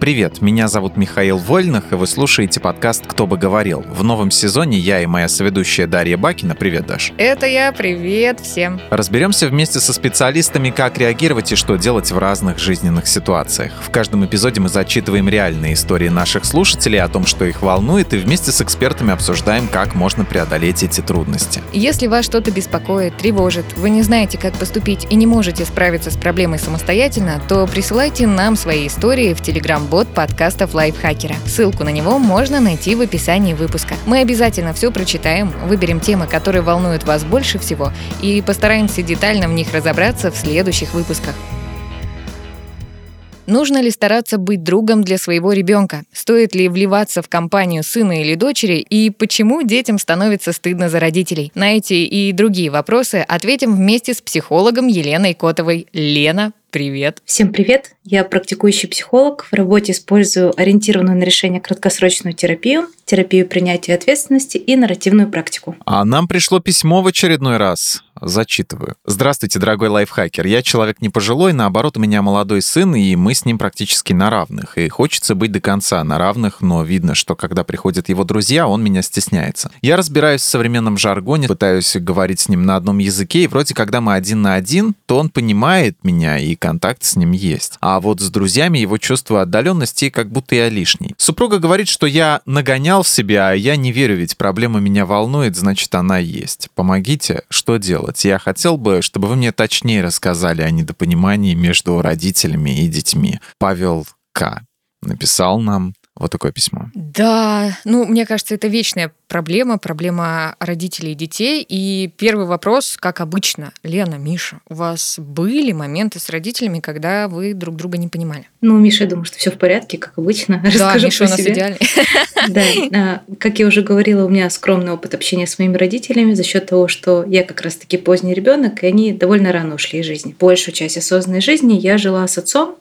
Привет, меня зовут Михаил Вольных, и вы слушаете подкаст «Кто бы говорил». В новом сезоне я и моя соведущая Дарья Бакина. Привет, Даш. Это я, привет всем. Разберемся вместе со специалистами, как реагировать и что делать в разных жизненных ситуациях. В каждом эпизоде мы зачитываем реальные истории наших слушателей о том, что их волнует, и вместе с экспертами обсуждаем, как можно преодолеть эти трудности. Если вас что-то беспокоит, тревожит, вы не знаете, как поступить и не можете справиться с проблемой самостоятельно, то присылайте нам свои истории в Телеграм бот подкастов Лайфхакера. Ссылку на него можно найти в описании выпуска. Мы обязательно все прочитаем, выберем темы, которые волнуют вас больше всего, и постараемся детально в них разобраться в следующих выпусках. Нужно ли стараться быть другом для своего ребенка? Стоит ли вливаться в компанию сына или дочери? И почему детям становится стыдно за родителей? На эти и другие вопросы ответим вместе с психологом Еленой Котовой. Лена, Привет. Всем привет. Я практикующий психолог. В работе использую ориентированную на решение краткосрочную терапию, терапию принятия ответственности и нарративную практику. А нам пришло письмо в очередной раз. Зачитываю. Здравствуйте, дорогой лайфхакер. Я человек не пожилой, наоборот, у меня молодой сын, и мы с ним практически на равных. И хочется быть до конца на равных, но видно, что когда приходят его друзья, он меня стесняется. Я разбираюсь в современном жаргоне, пытаюсь говорить с ним на одном языке, и вроде когда мы один на один, то он понимает меня, и контакт с ним есть. А вот с друзьями его чувство отдаленности как будто я лишний. Супруга говорит, что я нагонял в себя, а я не верю, ведь проблема меня волнует, значит она есть. Помогите, что делать? Делать. Я хотел бы, чтобы вы мне точнее рассказали о недопонимании между родителями и детьми. Павел К. написал нам вот такое письмо. Да, ну, мне кажется, это вечная проблема, проблема родителей и детей. И первый вопрос, как обычно, Лена, Миша, у вас были моменты с родителями, когда вы друг друга не понимали? Ну, Миша, я думаю, что все в порядке, как обычно. Да, Расскажу Миша у нас себе. идеальный. Да, а, как я уже говорила, у меня скромный опыт общения с моими родителями за счет того, что я как раз-таки поздний ребенок, и они довольно рано ушли из жизни. Большую часть осознанной жизни я жила с отцом,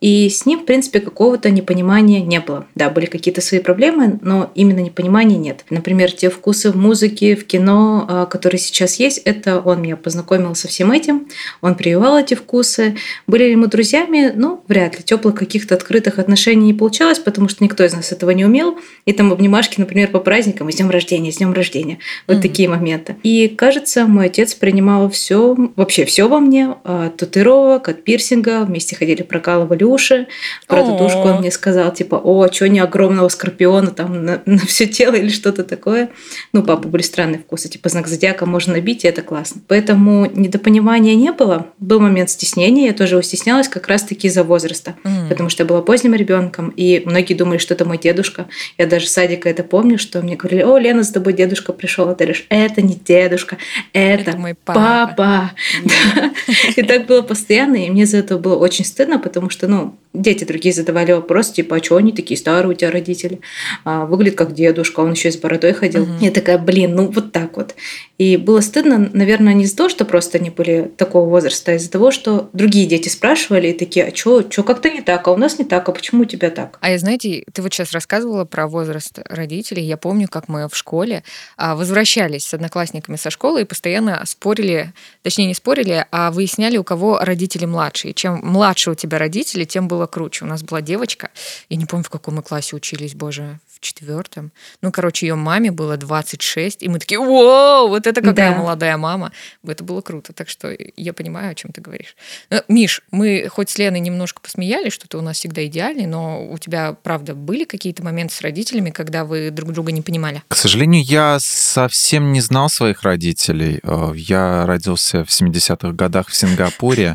и с ним, в принципе, какого-то непонимания не было. Да, были какие-то свои проблемы, но именно непонимания нет. Например, те вкусы в музыке, в кино, а, которые сейчас есть, это он меня познакомил со всем этим, он прививал эти вкусы. Были ли мы друзьями? Ну, вряд ли. Теплых каких-то открытых отношений не получалось, потому что никто из нас этого не умел. И там обнимашки, например, по праздникам, с днем рождения, с днем рождения. Вот mm-hmm. такие моменты. И кажется, мой отец принимал все, вообще все во мне, от татуировок, от пирсинга, вместе ходили, прокалывали уши. Про татушку он мне сказал, типа, о, что не огромного скорпиона там на, на все тело или что-то такое. Ну, папа были странные вкусы, типа знак зодиака можно набить, и это классно. Поэтому недопонимания не было. Был момент стеснения, я тоже его стеснялась как раз-таки из-за возраста, mm. потому что я была поздним ребенком, и многие думали, что это мой дедушка. Я даже с садика это помню, что мне говорили, о, Лена, с тобой дедушка пришел, а ты говоришь, это не дедушка, это, это мой папа. папа. Mm. И так было постоянно, и мне за это было очень стыдно, потому что, ну, non, дети другие задавали вопрос, типа, а что они такие старые у тебя родители? А, выглядит как дедушка, он еще и с бородой ходил. Угу. Я такая, блин, ну вот так вот. И было стыдно, наверное, не из-за того, что просто они были такого возраста, а из-за того, что другие дети спрашивали и такие, а что, что как-то не так, а у нас не так, а почему у тебя так? А я, знаете, ты вот сейчас рассказывала про возраст родителей. Я помню, как мы в школе а, возвращались с одноклассниками со школы и постоянно спорили, точнее не спорили, а выясняли, у кого родители младшие. Чем младше у тебя родители, тем было круче. У нас была девочка, я не помню, в каком мы классе учились, боже, в четвертом. Ну, короче, ее маме было 26, и мы такие, вау, вот это какая да. молодая мама. Это было круто. Так что я понимаю, о чем ты говоришь. Но, Миш, мы хоть с Леной немножко посмеялись, что ты у нас всегда идеальный, но у тебя, правда, были какие-то моменты с родителями, когда вы друг друга не понимали? К сожалению, я совсем не знал своих родителей. Э, я родился в 70-х годах в Сингапуре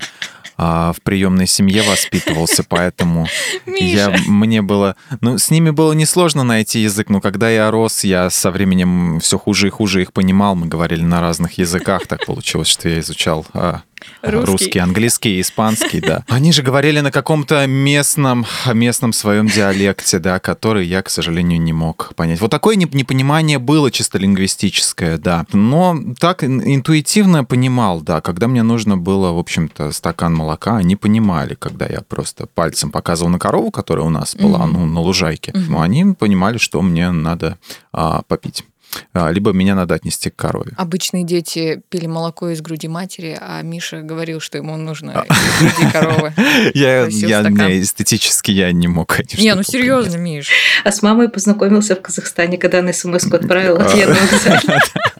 а, в приемной семье воспитывался, поэтому я, мне было... Ну, с ними было несложно найти язык, но когда я рос, я со временем все хуже и хуже их понимал. Мы говорили на разных языках, так получилось, что я изучал а, Русский. Русский, английский, испанский, да. Они же говорили на каком-то местном, местном своем диалекте, да, который я, к сожалению, не мог понять. Вот такое непонимание было чисто лингвистическое, да. Но так интуитивно понимал, да, когда мне нужно было, в общем-то, стакан молока, они понимали, когда я просто пальцем показывал на корову, которая у нас была, mm-hmm. ну, на лужайке. Mm-hmm. Ну, они понимали, что мне надо а, попить. А, либо меня надо отнести к корове. Обычные дети пили молоко из груди матери, а Миша говорил, что ему нужно из груди коровы. Я, я, мне эстетически я не мог, конечно. Не, ну серьезно, Миш. А с мамой познакомился в Казахстане, когда она смс-ку отправила.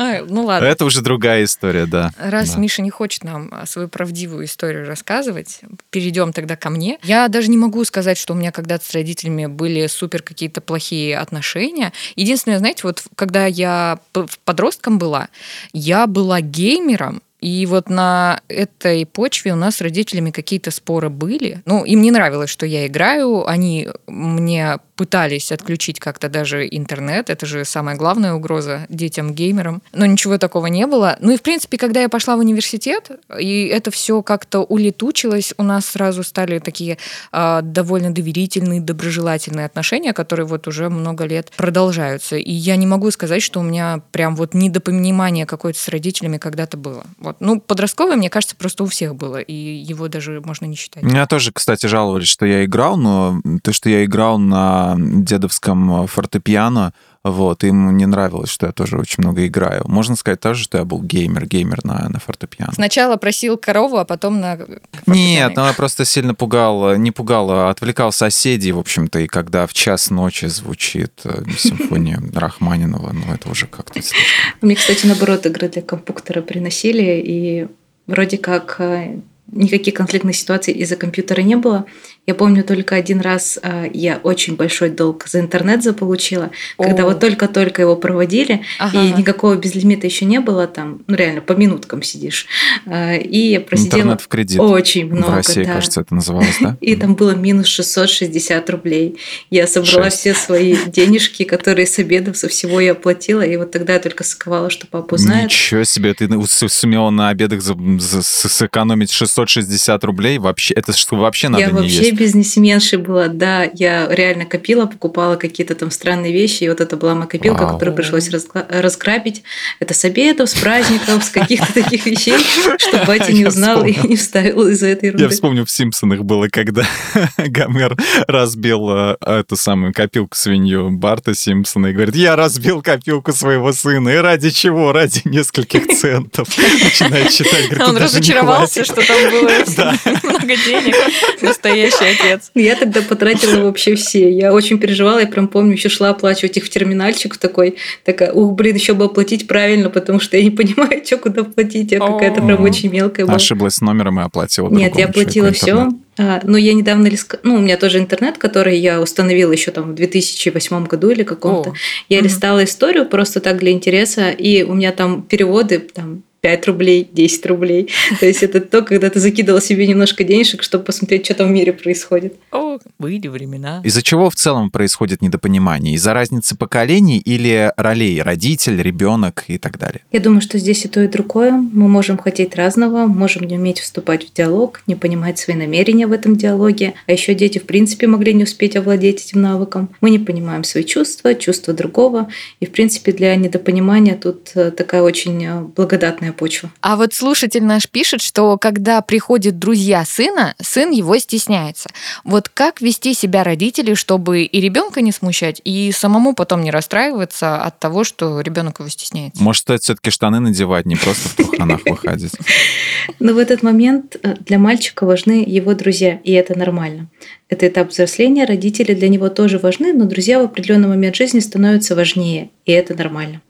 А. Ну ладно. Это уже другая история, да. Раз Да. Миша не хочет нам а, свою правдивую историю рассказывать, перейдем тогда ко мне. Я даже не могу сказать, что у меня когда-то с родителями были супер какие-то плохие отношения. Единственное, знаете, вот когда я подростком была, я была геймером, и вот на этой почве у нас с родителями какие-то споры были. Ну, им не нравилось, что я играю. Они мне пытались отключить как-то даже интернет. Это же самая главная угроза детям-геймерам. Но ничего такого не было. Ну и, в принципе, когда я пошла в университет, и это все как-то улетучилось, у нас сразу стали такие а, довольно доверительные, доброжелательные отношения, которые вот уже много лет продолжаются. И я не могу сказать, что у меня прям вот недопонимание какое-то с родителями когда-то было. Вот. Ну, подростковое, мне кажется, просто у всех было, и его даже можно не считать. Меня тоже, кстати, жаловались, что я играл, но то, что я играл на дедовском фортепиано, вот, им не нравилось, что я тоже очень много играю. Можно сказать тоже, что я был геймер, геймер на, на фортепиано. Сначала просил корову, а потом на... Нет, ну я просто сильно пугал, не пугал, а отвлекал соседей, в общем-то, и когда в час ночи звучит э, симфония Рахманинова, ну это уже как-то. Мне, кстати, наоборот, игры для компьютера приносили, и вроде как э, никаких конфликтных ситуаций из-за компьютера не было. Я помню только один раз э, я очень большой долг за интернет заполучила, когда О. вот только-только его проводили, Ага. и никакого безлимита еще не было, там, ну реально, по минуткам сидишь. Э, И я просидела Интернет в кредит. очень много, в России, да. кажется, это называлось, да? И там было минус 660 рублей. Я собрала все свои денежки, которые с обедов, со всего я оплатила. И вот тогда я только сковала, что папа узнает. Ничего себе, ты сумела на обедах сэкономить 660 рублей? Вообще, это что вообще надо не есть. Бизнесменшей была, да. Я реально копила, покупала какие-то там странные вещи. И вот это была моя копилка, Вау. которую пришлось разгла- разграбить. Это с обедов, с праздников, с каких-то таких вещей, чтобы батя не Я узнал и не вставил из-за этой Я ерунды. вспомню, в «Симпсонах» было, когда Гомер разбил э, эту самую копилку свинью Барта Симпсона и говорит, я разбил копилку своего сына. И ради чего? Ради нескольких центов. Начинает считать, говорит, Он разочаровался, хватит». что там было много денег. Настоящий отец. Я тогда потратила вообще все. Я очень переживала, я прям помню, еще шла оплачивать их в терминальчик такой, такая, ух, блин, еще бы оплатить правильно, потому что я не понимаю, что куда платить. Я какая-то прям очень мелкая была. Ошиблась с номером и оплатила Нет, я другому платила человеку интернет. все. Но я недавно, лиска- ну, у меня тоже интернет, который я установила еще там в 2008 году или каком-то. О. Я Мгм. листала историю просто так для интереса, и у меня там переводы там 5 рублей, 10 рублей. То есть это то, когда ты закидывал себе немножко денежек, чтобы посмотреть, что там в мире происходит. О, были времена. Из-за чего в целом происходит недопонимание? Из-за разницы поколений или ролей? Родитель, ребенок и так далее? Я думаю, что здесь и то, и другое. Мы можем хотеть разного, можем не уметь вступать в диалог, не понимать свои намерения в этом диалоге. А еще дети, в принципе, могли не успеть овладеть этим навыком. Мы не понимаем свои чувства, чувства другого. И, в принципе, для недопонимания тут э, такая очень э, благодатная почва. А вот слушатель наш пишет, что когда приходят друзья сына, сын его стесняется. Вот как вести себя родителей, чтобы и ребенка не смущать, и самому потом не расстраиваться от того, что ребенок его стесняется? Может, стоит все-таки штаны надевать, не просто в труханах выходить? Но в этот момент э, для мальчика важны его друзья, и это нормально. Это этап взросления, родители для него тоже важны, но друзья в определенный момент жизни становятся важнее, и это нормально.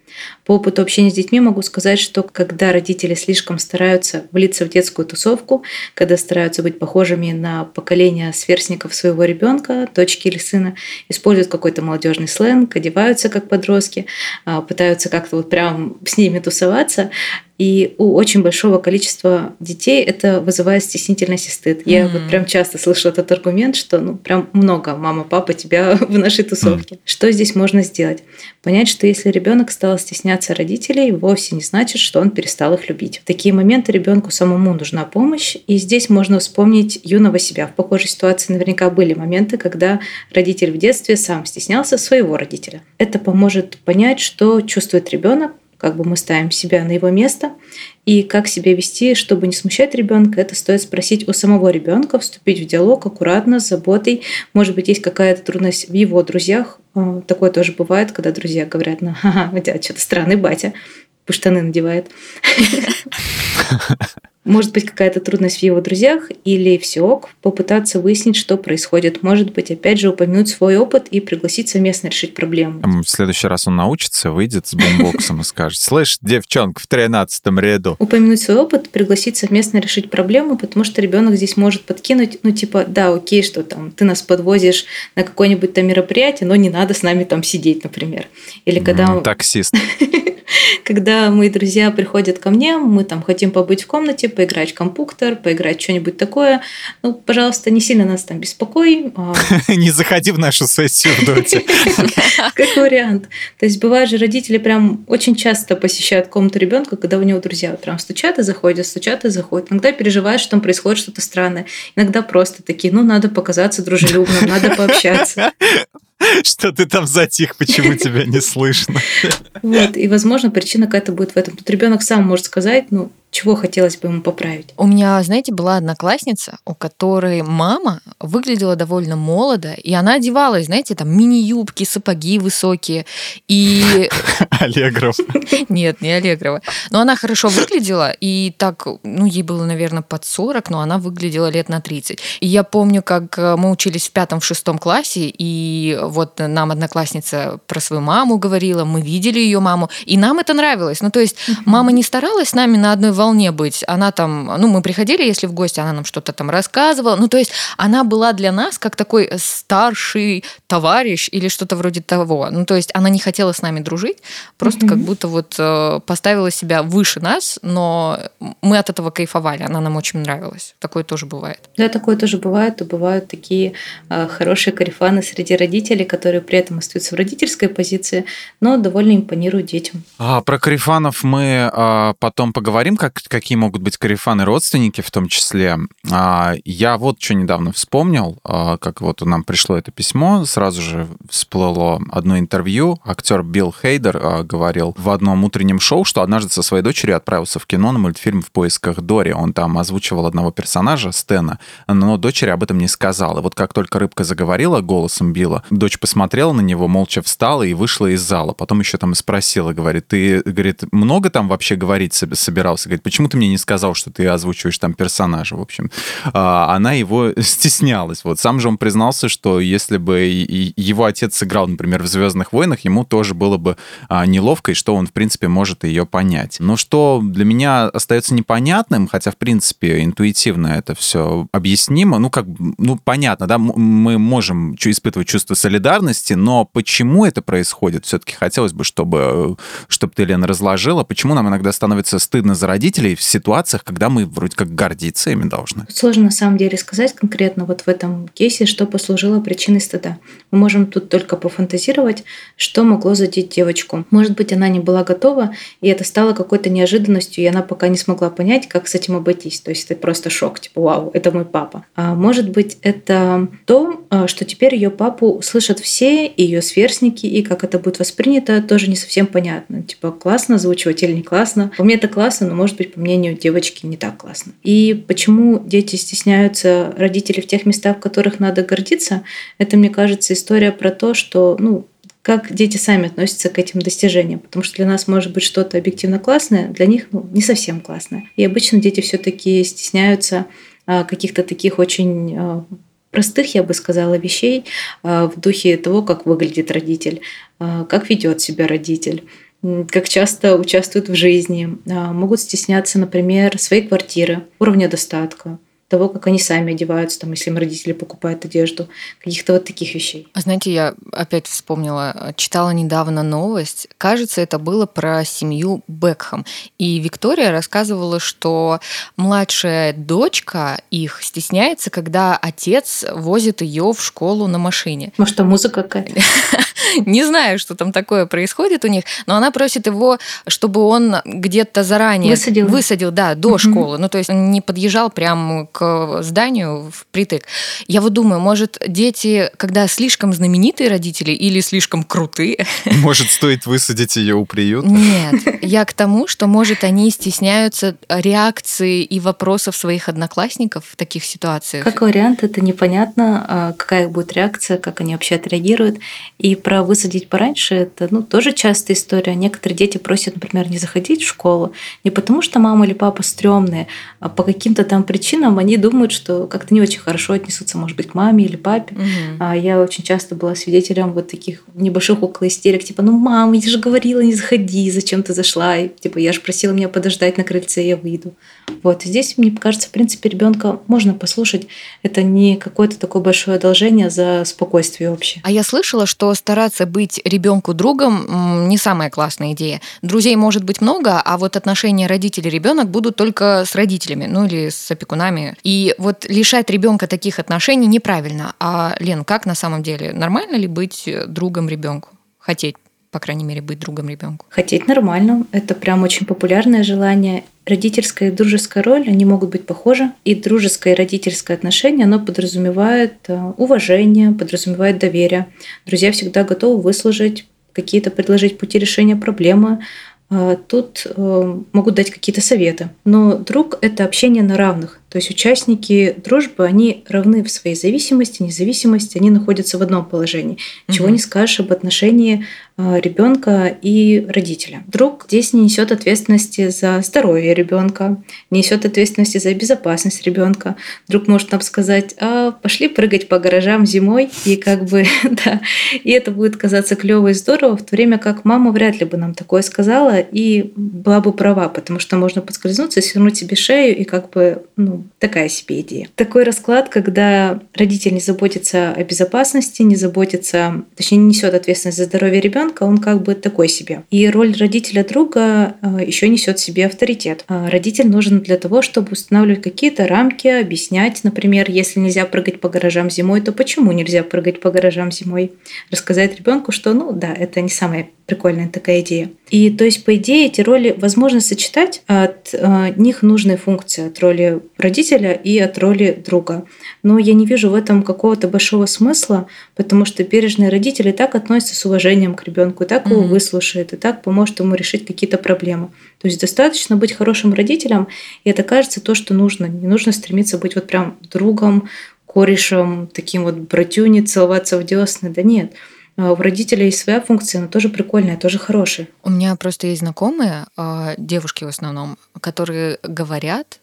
По опыту общения с детьми могу сказать, что когда родители слишком стараются влиться в детскую тусовку, когда стараются быть похожими на поколение сверстников своего ребенка, дочки или сына, используют какой-то молодежный сленг, одеваются как подростки, а, пытаются как-то вот прям с ними тусоваться, и у очень большого количества детей это вызывает стеснительность и стыд. Я Мгм. вот прям часто слышала этот аргумент, что ну прям много мама, папа тебя в нашей тусовке. Что здесь можно сделать? Понять, что если ребенок стал стесняться родителей, вовсе не значит, что он перестал их любить. В такие моменты ребенку самому нужна помощь, и здесь можно вспомнить юного себя. В похожей ситуации наверняка были моменты, когда родитель в детстве сам стеснялся своего родителя. Это поможет понять, что чувствует ребенок, как бы мы ставим себя на его место, и как себя вести, чтобы не смущать ребенка, это стоит спросить у самого ребенка, вступить в диалог аккуратно, с заботой. Может быть, есть какая-то трудность в его друзьях, А, такое тоже бывает, когда друзья говорят, ну, ха-ха, у тебя что-то странный батя, штаны надевает. Может быть, какая-то трудность в его друзьях или все ок, попытаться выяснить, что происходит. Может быть, опять же, упомянуть свой опыт и пригласить совместно решить проблему. В следующий раз он научится, выйдет с бомбоксом и скажет, слышь, девчонка в тринадцатом ряду. Упомянуть свой опыт, пригласить совместно решить проблему, потому что ребенок здесь может подкинуть, ну, типа, да, окей, что там, ты нас подвозишь на какое-нибудь там мероприятие, но не надо с нами там сидеть, например. Или когда... Таксист. Когда мои друзья приходят ко мне, мы там хотим побыть в комнате, поиграть в компьютер, поиграть что-нибудь такое. Ну, пожалуйста, не сильно нас там беспокой. А не заходи в нашу сессию в доте. Как вариант. То есть бывает же родители прям очень часто посещают комнату ребенка, когда у него друзья прям стучат и заходят, стучат и заходят. Иногда переживают, что там происходит что-то странное. Иногда просто такие, ну, надо показаться дружелюбным, надо пообщаться. Что ты там затих, почему тебя не слышно? Вот, и, возможно, причина какая-то будет в этом. Тут ребенок сам может сказать, ну, чего хотелось бы ему поправить? У меня, знаете, была одноклассница, у которой мама выглядела довольно молодо, и она одевалась, знаете, там мини-юбки, сапоги высокие, и... Аллегров. Нет, не Аллегрова. Но она хорошо выглядела, и так, ну, ей было, наверное, под 40, но она выглядела лет на 30. И я помню, как э, мы учились в пятом, в шестом классе, и вот нам одноклассница про свою маму говорила, мы видели ее маму, и нам это нравилось. Ну, то есть мама не старалась с нами на одной волне быть. Она там, ну, мы приходили, если в гости, она нам что-то там рассказывала. Ну, то есть она была для нас как такой старший товарищ или что-то вроде того. Ну, то есть она не хотела с нами дружить, просто mm-hmm. как будто вот э, поставила себя выше нас, но мы от этого кайфовали, она нам очень нравилась. Такое тоже бывает. Да, такое тоже бывает. И бывают такие э, хорошие карифаны среди родителей, которые при этом остаются в родительской позиции, но довольно импонируют детям. А, про карифанов мы э, потом поговорим, как как, какие могут быть карифаны родственники в том числе. А, я вот что недавно вспомнил, а, как вот нам пришло это письмо, сразу же всплыло одно интервью. Актер Билл Хейдер а, говорил в одном утреннем шоу, что однажды со своей дочерью отправился в кино на мультфильм «В поисках Дори». Он там озвучивал одного персонажа, Стена, но дочери об этом не сказал. И вот как только рыбка заговорила голосом Билла, дочь посмотрела на него, молча встала и вышла из зала. Потом еще там и спросила, говорит, ты, говорит, много там вообще говорить собирался? Говорит, почему ты мне не сказал, что ты озвучиваешь там персонажа, в общем. А, она его стеснялась. Вот сам же он признался, что если бы его отец сыграл, например, в «Звездных войнах», ему тоже было бы а, неловко, и что он, в принципе, может ее понять. Но что для меня остается непонятным, хотя, в принципе, интуитивно это все объяснимо, ну, как, ну, понятно, да, мы можем испытывать чувство солидарности, но почему это происходит, все-таки хотелось бы, чтобы, чтобы ты, Лена, разложила, почему нам иногда становится стыдно за родителей, родителей в ситуациях, когда мы вроде как гордиться ими должны? Сложно на самом деле сказать конкретно вот в этом кейсе, что послужило причиной стыда. Мы можем тут только пофантазировать, что могло задеть девочку. Может быть, она не была готова, и это стало какой-то неожиданностью, и она пока не смогла понять, как с этим обойтись. То есть это просто шок, типа, вау, это мой папа. А может быть, это то, а, что теперь ее папу слышат все, ее сверстники, и как это будет воспринято, тоже не совсем понятно. Типа, классно озвучивать или не классно. У меня это классно, но может быть, по мнению девочки, не так классно. И почему дети стесняются родителей в тех местах, в которых надо гордиться, это, мне кажется, история про то, что, ну, как дети сами относятся к этим достижениям. Потому что для нас может быть что-то объективно классное, для них ну, не совсем классное. И обычно дети все-таки стесняются а, каких-то таких очень а, простых, я бы сказала, вещей а, в духе того, как выглядит родитель, как ведет себя родитель как часто участвуют в жизни, а, могут стесняться, например, своей квартиры, уровня достатка, того, как они сами одеваются, там, если им родители покупают одежду, каких-то вот таких вещей. А знаете, я опять вспомнила, читала недавно новость. Кажется, это было про семью Бекхэм. И Виктория рассказывала, что младшая дочка их стесняется, когда отец возит ее в школу на машине. Может, там музыка какая-то? Не знаю, что там такое происходит у них, но она просит его, чтобы он где-то заранее высадил, высадил да, до школы. Ну, то есть он не подъезжал прямо к к зданию впритык. Я вот думаю, может, дети, когда слишком знаменитые родители или слишком крутые... Может, стоит высадить ее у приюта? Нет, я к тому, что, может, они стесняются реакции и вопросов своих одноклассников в таких ситуациях. Как вариант, это непонятно, а, какая будет реакция, как они вообще отреагируют. И про высадить пораньше, это ну, тоже частая история. Некоторые дети просят, например, не заходить в школу не потому, что мама или папа стрёмные, а по каким-то там причинам они думают, что как-то не очень хорошо отнесутся, может быть, к маме или папе. Угу. Я очень часто была свидетелем вот таких небольших около истерик, типа, ну, мама, я же говорила, не заходи, зачем ты зашла? И, типа, я же просила меня подождать на крыльце, я выйду. Вот. Здесь, мне кажется, в принципе, ребенка можно послушать. Это не какое-то такое большое одолжение за спокойствие вообще. А я слышала, что стараться быть ребенку другом не самая классная идея. Друзей может быть много, а вот отношения родителей-ребенок будут только с родителями, ну или с опекунами. И вот лишать ребенка таких отношений неправильно. А, Лен, как на самом деле? Нормально ли быть другом ребенку? Хотеть по крайней мере, быть другом ребенку? Хотеть нормально. Это прям очень популярное желание. Родительская и дружеская роль, они могут быть похожи. И дружеское и родительское отношение, оно подразумевает э, уважение, подразумевает доверие. Друзья всегда готовы выслужить какие-то предложить пути решения проблемы, а, тут э, могут дать какие-то советы. Но друг – это общение на равных. То есть участники дружбы, они равны в своей зависимости, независимости, они находятся в одном положении. Угу. Чего не скажешь об отношении ребенка и родителя. Друг здесь не несет ответственности за здоровье ребенка, не несет ответственности за безопасность ребенка. Друг может нам сказать, а, пошли прыгать по гаражам зимой, и как бы, да, и это будет казаться клево и здорово, в то время как мама вряд ли бы нам такое сказала и была бы права, потому что можно подскользнуться, свернуть себе шею и как бы, ну, такая себе идея. Такой расклад, когда родитель не заботится о безопасности, не заботится, точнее, не несет ответственность за здоровье ребенка, он как бы такой себе. И роль родителя друга э, еще несет себе авторитет. А родитель нужен для того, чтобы устанавливать какие-то рамки, объяснять, например, если нельзя прыгать по гаражам зимой, то почему нельзя прыгать по гаражам зимой? Рассказать ребенку, что, ну да, это не самая прикольная такая идея. И то есть, по идее, эти роли возможно сочетать. От э, них нужные функции от роли родителя и от роли друга. Но я не вижу в этом какого-то большого смысла, потому что бережный родитель и так относится с уважением к ребенку, и так mm-hmm. его выслушает, и так поможет ему решить какие-то проблемы. То есть достаточно быть хорошим родителем, и это кажется то, что нужно. Не нужно стремиться быть вот прям другом, корешем, таким вот братюней, целоваться в десны. Да нет. А, у родителей есть своя функция, но тоже прикольная, тоже хорошая. У меня просто есть знакомые, а, девушки в основном, которые говорят,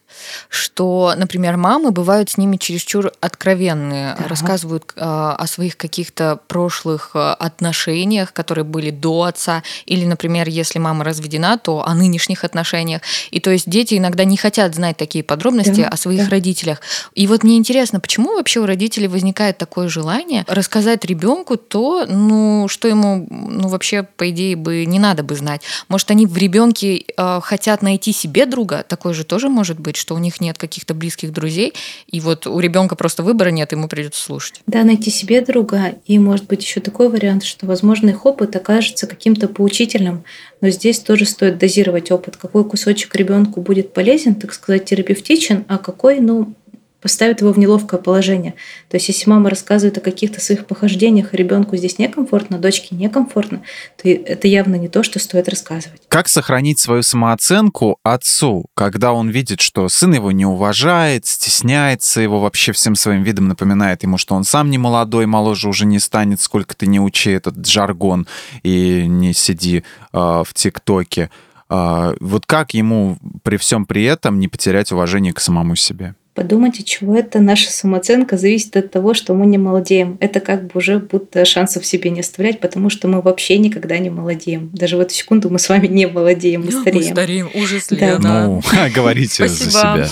что, например, мамы бывают с ними чересчур откровенные, да. рассказывают э, о своих каких-то прошлых э, отношениях, которые были до отца, или, например, если мама разведена, то о нынешних отношениях. И то есть дети иногда не хотят знать такие подробности да, о своих да. родителях. И вот мне интересно, почему вообще у родителей возникает такое желание рассказать ребенку то, ну, что ему, ну, вообще, по идее, бы не надо бы знать. Может, они в ребенке э, хотят найти себе друга, такое же тоже может быть, что у них нет каких-то близких друзей, и вот у ребенка просто выбора нет, ему придется слушать. Да, найти себе друга, и может быть еще такой вариант, что, возможно, их опыт окажется каким-то поучительным, но здесь тоже стоит дозировать опыт, какой кусочек ребенку будет полезен, так сказать, терапевтичен, а какой, ну, поставит его в неловкое положение. То есть, если мама рассказывает о каких-то своих похождениях, и ребенку здесь некомфортно, дочке некомфортно, то это явно не то, что стоит рассказывать. Как сохранить свою самооценку отцу, когда он видит, что сын его не уважает, стесняется его вообще всем своим видом, напоминает ему, что он сам не молодой, моложе уже не станет, сколько ты не учи этот жаргон и не сиди э, в ТикТоке. Э, вот как ему при всем при этом не потерять уважение к самому себе? Подумать, от чего это наша самооценка зависит от того, что мы не молодеем. Это как бы уже будто шансов себе не оставлять, потому что мы вообще никогда не молодеем. Даже в эту секунду мы с вами не молодеем, мы стареем. Мы стареем, ужас, да. Ну, говорите за себя.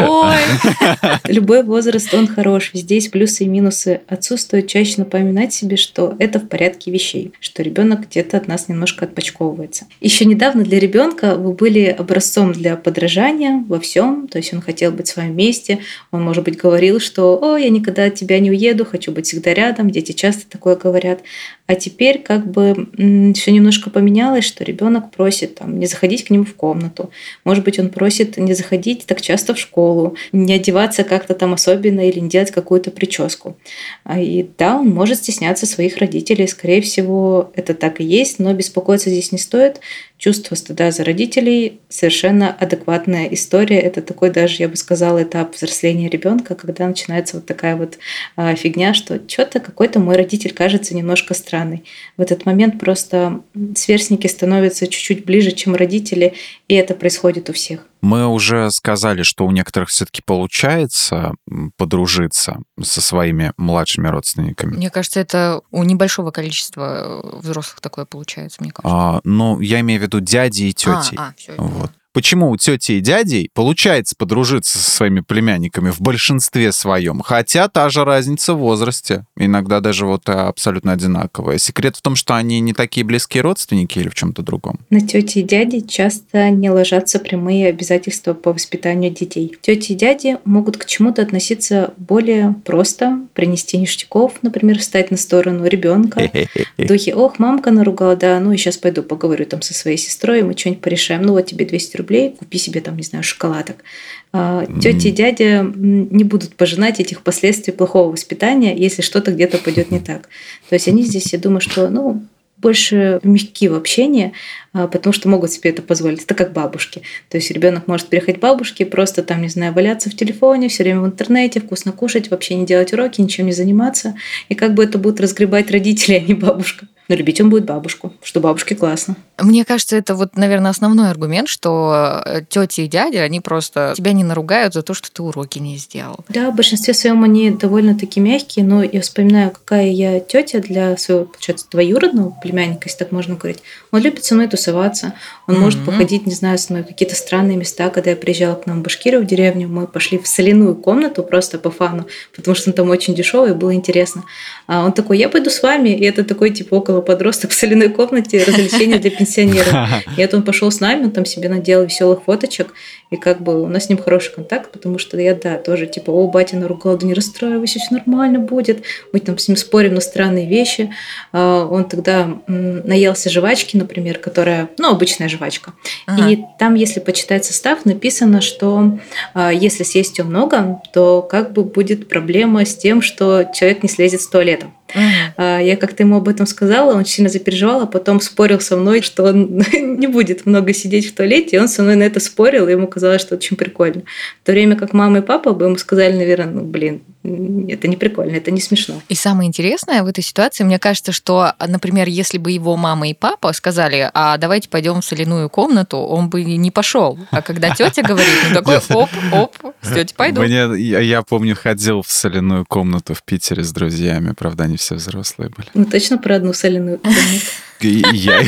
Ой. Любой возраст, он хорош. Здесь плюсы и минусы. Отцу стоит чаще напоминать себе, что это в порядке вещей, что ребенок где-то от нас немножко отпочковывается. Еще недавно для ребенка вы были образцом для подражания во всем, то есть он хотел быть с вами вместе, вместе. Он, может быть, говорил, что «О, я никогда от тебя не уеду, хочу быть всегда рядом». Дети часто такое говорят. А теперь как бы все немножко поменялось, что ребенок просит там, не заходить к нему в комнату. Может быть, он просит не заходить так часто в школу, не одеваться как-то там особенно или не делать какую-то прическу. А и да, он может стесняться своих родителей. Скорее всего, это так и есть, но беспокоиться здесь не стоит. Чувство стыда за родителей совершенно адекватная история. Это такой даже, я бы сказала, этап взросления ребенка, когда начинается вот такая вот а, фигня, что что-то какой-то мой родитель кажется немножко странный. В этот момент просто сверстники становятся чуть-чуть ближе, чем родители, и это происходит у всех. Мы уже сказали, что у некоторых все-таки получается подружиться со своими младшими родственниками. Мне кажется, это у небольшого количества э, взрослых такое получается, мне кажется. А, ну, я имею в виду дяди и тети. А, а, все. Вот почему у тети и дядей получается подружиться со своими племянниками в большинстве своем, хотя та же разница в возрасте, иногда даже вот абсолютно одинаковая. Секрет в том, что они не такие близкие родственники или в чем-то другом. На тети и дяди часто не ложатся прямые обязательства по воспитанию детей. Тети и дяди могут к чему-то относиться более просто, принести ништяков, например, встать на сторону ребенка. В духе, ох, мамка наругала, да, ну и сейчас пойду поговорю там со своей сестрой, мы что-нибудь порешаем. Ну вот тебе 200 рублей купи себе там, не знаю, шоколадок. А, Тети и дядя не будут пожинать этих последствий плохого воспитания, если что-то где-то пойдет не так. То есть они здесь, я думаю, что, ну, больше мягкие в общении, а, потому что могут себе это позволить. Это как бабушки. То есть ребенок может приехать к бабушке, просто там, не знаю, валяться в телефоне, все время в интернете, вкусно кушать, вообще не делать уроки, ничем не заниматься. И как бы это будут разгребать родители, а не бабушка. Но любить он будет бабушку, что бабушке классно. Мне кажется, это вот, наверное, основной аргумент, что э, тети и дяди, они просто тебя не наругают за то, что ты уроки не сделал. Да, в большинстве своем они довольно-таки мягкие, но я вспоминаю, какая я тетя для своего, получается, двоюродного племянника, если так можно говорить. Он любит со мной тусоваться, он mm-hmm. может походить, не знаю, со мной в какие-то странные места. Когда я приезжала к нам в Башкирию, в деревню, мы пошли в соляную комнату просто по фану, потому что он там очень дешевый, было интересно. А он такой, я пойду с вами, и это такой, типа, около подросток в соляной комнате, развлечения для пенсионеров. И это он пошел с нами, он там себе наделал веселых фоточек, и как бы у нас с ним хороший контакт, потому что я, да, тоже типа, о, батя наругал, да не расстраивайся, все нормально будет. Мы там с ним спорим на странные вещи. А, он тогда наелся жвачки, например, которая, ну, обычная жвачка. Ага. И там, если почитать состав, написано, что а, если съесть ее много, то как бы будет проблема с тем, что человек не слезет с туалета. Uh-huh. Я как-то ему об этом сказала, он сильно запереживал, а потом спорил со мной, что он не будет много сидеть в туалете, и он со мной на это спорил, и ему казалось, что это очень прикольно. В то время как мама и папа бы ему сказали, наверное, ну, блин, это не прикольно, это не смешно. И самое интересное в этой ситуации, мне кажется, что, например, если бы его мама и папа сказали, а давайте пойдем в соляную комнату, он бы не пошел. А когда тетя говорит, ну такой оп, оп, с тетей пойду. Мне, я, я помню, ходил в соляную комнату в Питере с друзьями, правда, они все взрослые были. Ну точно про одну соляную комнату. Я,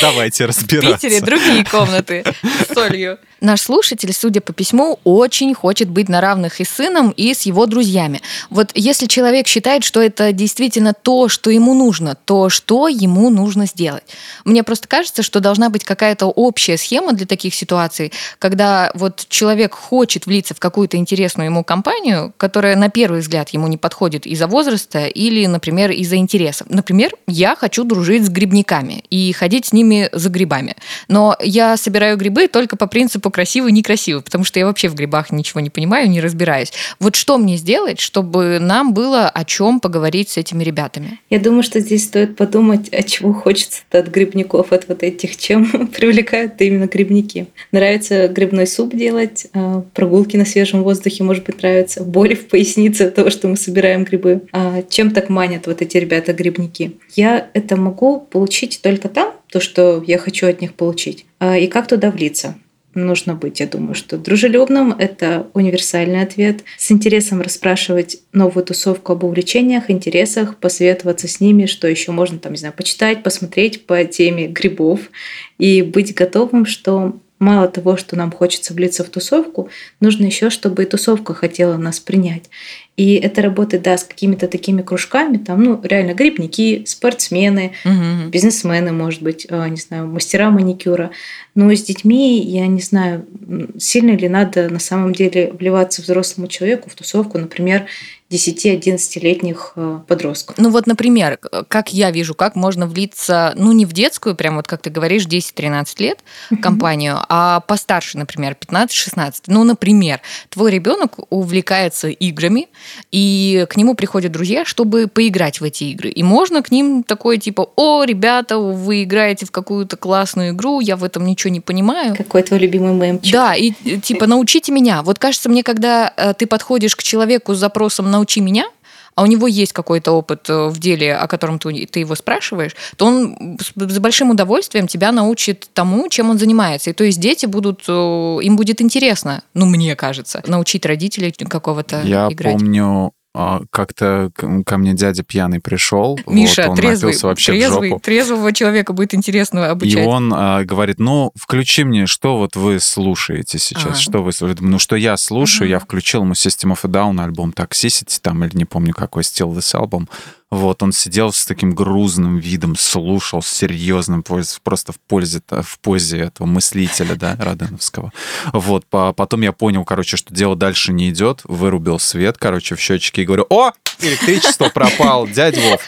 давайте разбираться. В Питере другие комнаты с солью. Наш слушатель, судя по письму, очень хочет быть на равных и с сыном, и с его друзьями. Вот если человек считает, что это действительно то, что ему нужно, то что ему нужно сделать? Мне просто кажется, что должна быть какая-то общая схема для таких ситуаций, когда вот человек хочет влиться в какую-то интересную ему компанию, которая на первый взгляд ему не подходит из-за возраста или, например, из-за интересов. Например, я хочу дружить с грибниками и ходить с ними за грибами. Но я собираю грибы только по принципу по красивый, некрасивый, потому что я вообще в грибах ничего не понимаю, не разбираюсь. Вот что мне сделать, чтобы нам было о чем поговорить с этими ребятами? Я думаю, что здесь стоит подумать, от чего хочется от грибников, от вот этих, чем привлекают именно грибники. Нравится грибной суп делать, а, прогулки на свежем воздухе, может быть, нравится, боли в пояснице от того, что мы собираем грибы. А чем так манят вот эти ребята-грибники? Я это могу получить только там, то, что я хочу от них получить, а, и как туда влиться нужно быть, я думаю, что дружелюбным – это универсальный ответ. С интересом расспрашивать новую тусовку об увлечениях, интересах, посоветоваться с ними, что еще можно там, не знаю, почитать, посмотреть по теме грибов и быть готовым, что мало того, что нам хочется влиться в тусовку, нужно еще, чтобы и тусовка хотела нас принять. И это работает, да, с какими-то такими кружками, там, ну, реально, грибники, спортсмены, угу. бизнесмены, может быть, а, не знаю, мастера маникюра. Но с детьми, я не знаю, сильно ли надо на самом деле вливаться взрослому человеку в тусовку, например, 10-11-летних э, подростков. Ну вот, например, как я вижу, как можно влиться, ну не в детскую, прям вот как ты говоришь, 10-13 лет компанию, а постарше, например, 15-16. Ну, например, твой ребенок увлекается играми, и к нему приходят друзья, чтобы поиграть в эти игры. И можно к ним такое типа, о, ребята, вы играете в какую-то классную игру, я в этом ничего не понимаю. Какой твой любимый мемчик? Да, и типа научите меня. Вот кажется мне, когда э, ты подходишь к человеку с запросом научи меня, а у него есть какой-то опыт э, в деле, о котором ты, ты его спрашиваешь, то он с большим удовольствием тебя научит тому, чем он занимается. И то есть дети будут, э, им будет интересно, ну, мне кажется, научить родителей какого-то Я играть. помню, как-то ко мне дядя пьяный пришел, Миша, вот, он трезвый, вообще трезвый, в жопу. трезвого человека будет интересно обучать. И он а, говорит, ну, включи мне, что вот вы слушаете сейчас, а. что вы слушаете. Ну, что я слушаю, ага. я включил ему System of a Down альбом Toxicity, там, или не помню какой, Still This Album. Вот, он сидел с таким грузным видом, слушал серьезным, просто в, пользе, в позе этого мыслителя, да, Роденовского. Вот, по, потом я понял, короче, что дело дальше не идет, вырубил свет, короче, в счетчике и говорю, о, электричество пропало, дядя Вов,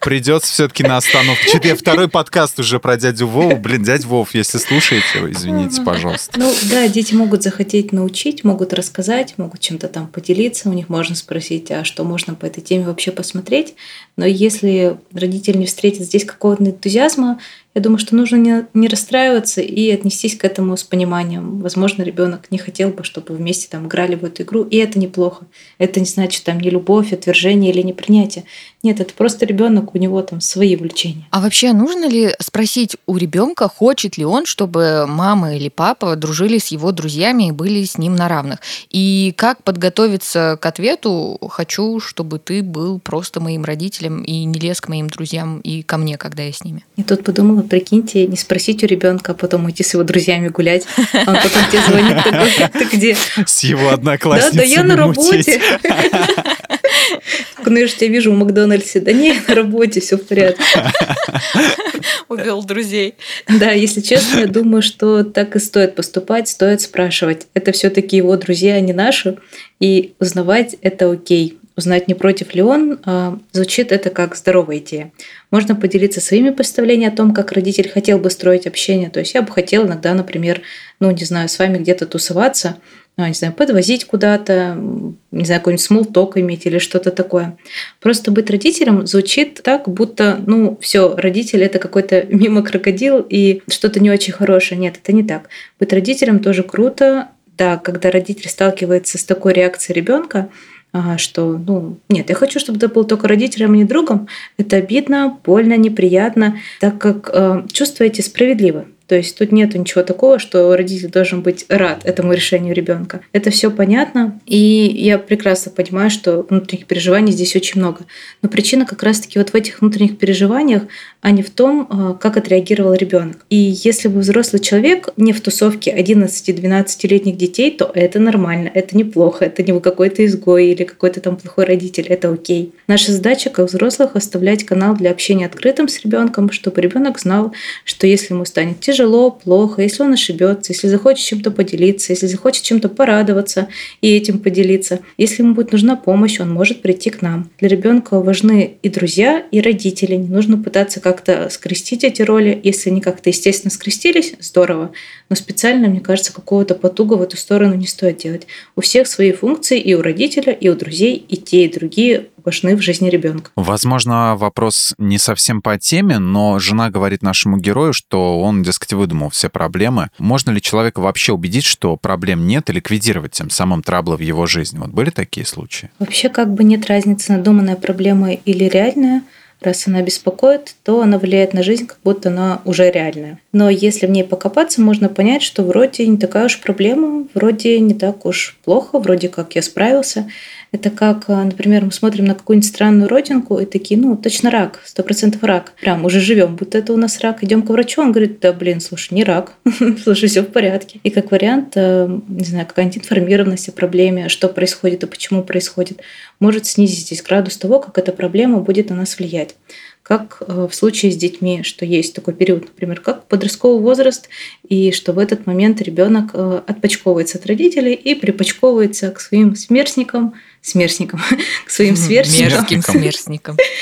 придется все-таки на остановку. Что-то я второй подкаст уже про дядю Вову. Блин, дядя Вов, если слушаете, извините, пожалуйста. Ну да, дети могут захотеть научить, могут рассказать, могут чем-то там поделиться. У них можно спросить, а что можно по этой теме вообще посмотреть. Но если родитель не встретит здесь какого-то энтузиазма, я думаю, что нужно не, не расстраиваться и отнестись к этому с пониманием. Возможно, ребенок не хотел бы, чтобы вместе там играли в эту игру, и это неплохо. Это не значит там не любовь, отвержение или непринятие. Нет, это просто ребенок, у него там свои увлечения. А вообще нужно ли спросить у ребенка, хочет ли он, чтобы мама или папа дружили с его друзьями и были с ним на равных? И как подготовиться к ответу «хочу, чтобы ты был просто моим родителем и не лез к моим друзьям и ко мне, когда я с ними»? И тут подумала, прикиньте, не спросить у ребенка, а потом уйти с его друзьями гулять. Он потом тебе звонит ты где? С его одноклассницами Да, да я на работе. Ну, я же тебя вижу в Макдональдсе. Да не, на работе, все в порядке. Увел друзей. Да, если честно, я думаю, что так и стоит поступать, стоит спрашивать. Это все-таки его друзья, а не наши. И узнавать это окей. Узнать, не против ли он, а, звучит это как здоровая идея. Можно поделиться своими представлениями о том, как родитель хотел бы строить общение. То есть я бы хотела иногда, например, ну, не знаю, с вами где-то тусоваться, ну, не знаю, подвозить куда-то, не знаю, какой-нибудь смолток иметь или что-то такое. Просто быть родителем звучит так, будто, ну, все, родитель это какой-то мимо крокодил и что-то не очень хорошее. Нет, это не так. Быть родителем тоже круто. Да, когда родитель сталкивается с такой реакцией ребенка, что, ну, нет, я хочу, чтобы ты был только родителем, а не другом. Это обидно, больно, неприятно, так как э, чувствуете справедливо. То есть тут нет ничего такого, что родитель должен быть рад этому решению ребенка. Это все понятно, и я прекрасно понимаю, что внутренних переживаний здесь очень много. Но причина как раз-таки вот в этих внутренних переживаниях, а не в том, а, как отреагировал ребенок. И если вы взрослый человек, не в тусовке 11-12-летних детей, то это нормально, это неплохо, это не вы какой-то изгой или какой-то там плохой родитель, это окей. Наша задача как взрослых оставлять канал для общения открытым с ребенком, чтобы ребенок знал, что если ему станет тяжело, тяжело, плохо, если он ошибется, если захочет чем-то поделиться, если захочет чем-то порадоваться и этим поделиться. Если ему будет нужна помощь, он может прийти к нам. Для ребенка важны и друзья, и родители. Не нужно пытаться как-то скрестить эти роли. Если они как-то естественно скрестились, здорово. Но специально, мне кажется, какого-то потуга в эту сторону не стоит делать. У всех свои функции и у родителя, и у друзей, и те, и другие важны в жизни ребенка. Возможно, вопрос не совсем по теме, но жена говорит нашему герою, что он, дескать, выдумал все проблемы. Можно ли человека вообще убедить, что проблем нет, и ликвидировать тем самым траблы в его жизни? Вот были такие случаи? Вообще как бы нет разницы, надуманная проблема или реальная. Раз она беспокоит, то она влияет на жизнь, как будто она уже реальная. Но если в ней покопаться, можно понять, что вроде не такая уж проблема, вроде не так уж плохо, вроде как я справился. Это как, э, например, мы смотрим на какую-нибудь странную родинку и такие, ну, точно рак, сто процентов рак. Прям уже живем, будто это у нас рак. Идем к врачу, он говорит, да, блин, слушай, не рак, слушай, все в порядке. И как вариант, э, не знаю, какая-нибудь информированность о проблеме, что происходит и почему происходит, может снизить здесь градус того, как эта проблема будет на нас влиять как э, в случае с детьми, что есть такой период, например, как подростковый возраст, и что в этот момент ребенок э, отпочковывается от родителей и припочковывается к своим сверстникам, сверстникам, к своим сверстникам. Мерзким.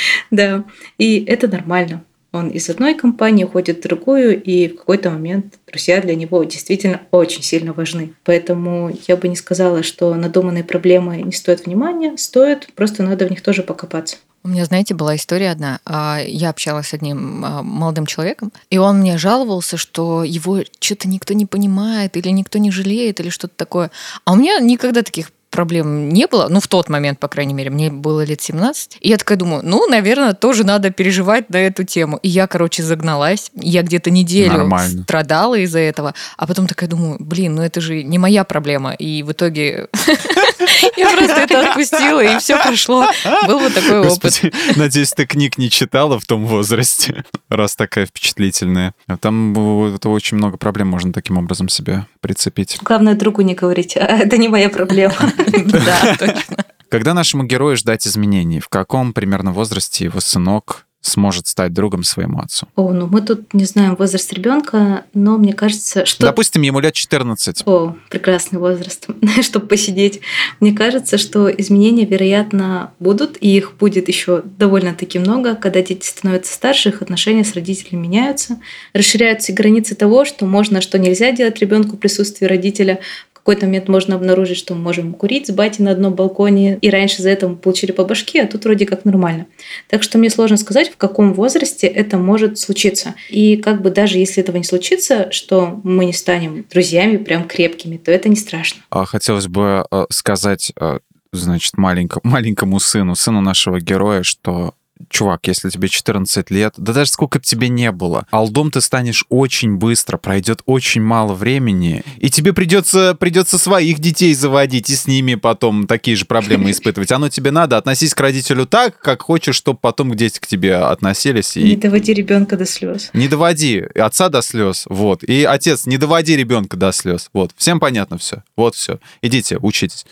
Да, и это нормально. Он из одной компании уходит в другую, и в какой-то момент друзья для него действительно очень сильно важны. Поэтому я бы не сказала, что надуманные проблемы не стоят внимания, стоят, просто надо в них тоже покопаться. У меня, знаете, была история одна. А, я общалась с одним а, молодым человеком, и он мне жаловался, что его что-то никто не понимает, или никто не жалеет, или что-то такое. А у меня никогда таких проблем не было, ну, в тот момент, по крайней мере, мне было лет 17. И я такая думаю, ну, наверное, тоже надо переживать на эту тему. И я, короче, загналась. Я где-то неделю Нормально. страдала из-за этого. А потом такая думаю, блин, ну это же не моя проблема. И в итоге я просто это отпустила, и все прошло. Был вот такой опыт. Надеюсь, ты книг не читала в том возрасте, раз такая впечатлительная. Там очень много проблем можно таким образом себе прицепить. Главное, другу не говорить, «А, это не моя проблема. Да, точно. Когда нашему герою ждать изменений? В каком примерно возрасте его сынок сможет стать другом своему отцу? О, ну мы тут не знаем возраст ребенка, но мне кажется, что... Допустим, ему лет 14. О, прекрасный возраст, чтобы посидеть. Мне кажется, что изменения, вероятно, будут, и их будет еще довольно-таки много. Когда дети становятся старше, их отношения с родителями меняются, расширяются границы того, что можно, что нельзя делать ребенку в присутствии родителя какой-то момент можно обнаружить, что мы можем курить с батей на одном балконе, и раньше за это мы получили по башке, а тут вроде как нормально. Так что мне сложно сказать, в каком возрасте это может случиться. И как бы даже если этого не случится, что мы не станем друзьями прям крепкими, то это не страшно. А хотелось бы э, сказать э, значит, маленькому, маленькому сыну, сыну нашего героя, что чувак, если тебе 14 лет, да даже сколько бы тебе не было, алдом ты станешь очень быстро, пройдет очень мало времени, и тебе придется, придется своих детей заводить и с ними потом такие же проблемы испытывать. Оно тебе надо, относись к родителю так, как хочешь, чтобы потом дети к тебе относились. И... Не доводи ребенка до слез. Не доводи отца до слез, вот. И отец, не доводи ребенка до слез, вот. Всем понятно все, вот все. Идите, учитесь.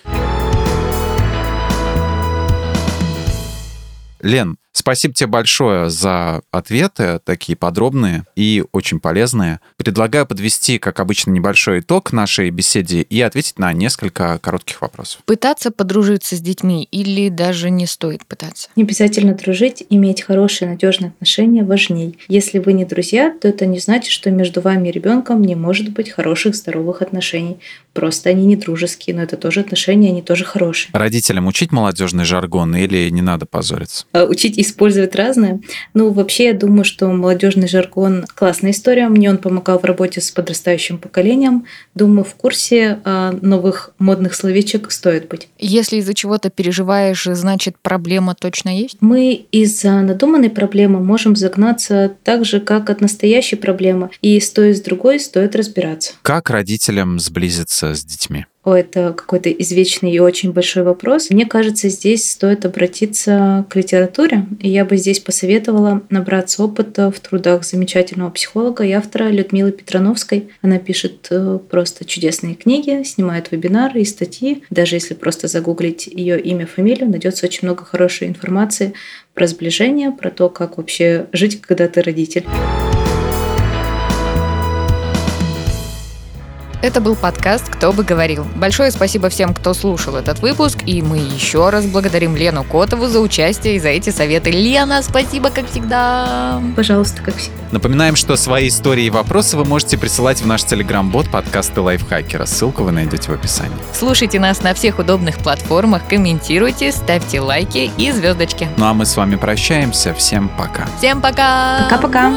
Лен, Спасибо тебе большое за ответы, такие подробные и очень полезные. Предлагаю подвести, как обычно, небольшой итог нашей беседе и ответить на несколько коротких вопросов. Пытаться подружиться с детьми или даже не стоит пытаться? Не обязательно дружить, иметь хорошие, надежные отношения важней. Если вы не друзья, то это не значит, что между вами и ребенком не может быть хороших, здоровых отношений. Просто они не дружеские, но это тоже отношения, они тоже хорошие. Родителям учить молодежный жаргон или не надо позориться? А, учить использовать разное. Ну, вообще, я думаю, что молодежный жаргон – классная история. Мне он помогал в работе с подрастающим поколением. Думаю, в курсе а, новых модных словечек стоит быть. Если из-за чего-то переживаешь, значит, проблема точно есть? Мы из-за надуманной проблемы можем загнаться так же, как от настоящей проблемы. И с той, и с другой стоит разбираться. Как родителям сблизиться с детьми? О, это какой-то извечный и очень большой вопрос. Мне кажется, здесь стоит обратиться к литературе. И я бы здесь посоветовала набраться опыта в трудах замечательного психолога и автора Людмилы Петрановской. Она пишет э, просто чудесные книги, снимает вебинары и статьи. Даже если просто загуглить ее имя, фамилию, найдется очень много хорошей информации про сближение, про то, как вообще жить, когда ты родитель. Это был подкаст «Кто бы говорил». Большое спасибо всем, кто слушал этот выпуск, и мы еще раз благодарим Лену Котову за участие и за эти советы. Лена, спасибо, как всегда. Пожалуйста, как всегда. Напоминаем, что свои истории и вопросы вы можете присылать в наш телеграм-бот подкасты Лайфхакера. Ссылку вы найдете в описании. Слушайте нас на всех удобных платформах, комментируйте, ставьте лайки и звездочки. Ну а мы с вами прощаемся. Всем пока. Всем пока. Пока-пока.